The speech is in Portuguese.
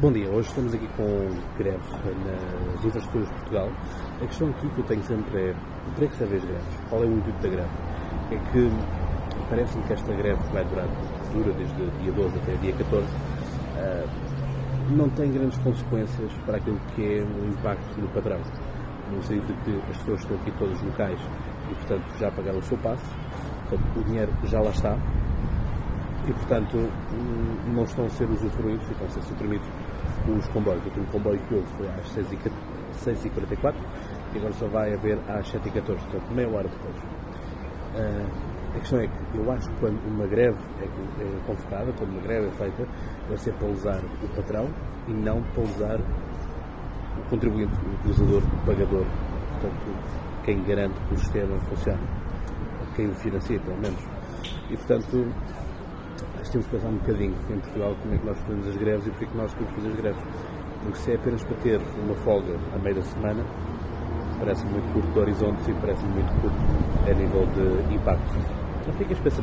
Bom dia, hoje estamos aqui com greve nas infraestruturas de Portugal. A questão aqui que eu tenho sempre é para que servem as greves? Qual é o intuito da greve? É que parece-me que esta greve que vai durar, dura desde dia 12 até dia 14, uh, não tem grandes consequências para aquilo que é o impacto no padrão. No sentido de que as pessoas estão aqui todas locais e, portanto, já pagaram o seu passo, portanto, o dinheiro já lá está, e, portanto, não estão a ser usufruídos estão a ser suprimidos os comboios. O último comboio que houve foi às 6h44 e agora só vai haver às 7h14, portanto, meia hora depois. Uh, a questão é que eu acho que quando uma greve é, é convocada, quando uma greve é feita, deve ser para usar o patrão e não para usar o contribuinte, o utilizador, o pagador, portanto, quem garante que o sistema funcione, quem o financia, pelo menos. E, portanto, temos que pensar um bocadinho em Portugal como é que nós fazemos as greves e porque é que nós temos fazer as greves. Porque se é apenas para ter uma folga a meio da semana, parece muito curto de horizonte e parece muito curto a nível de impacto. Não fica esse.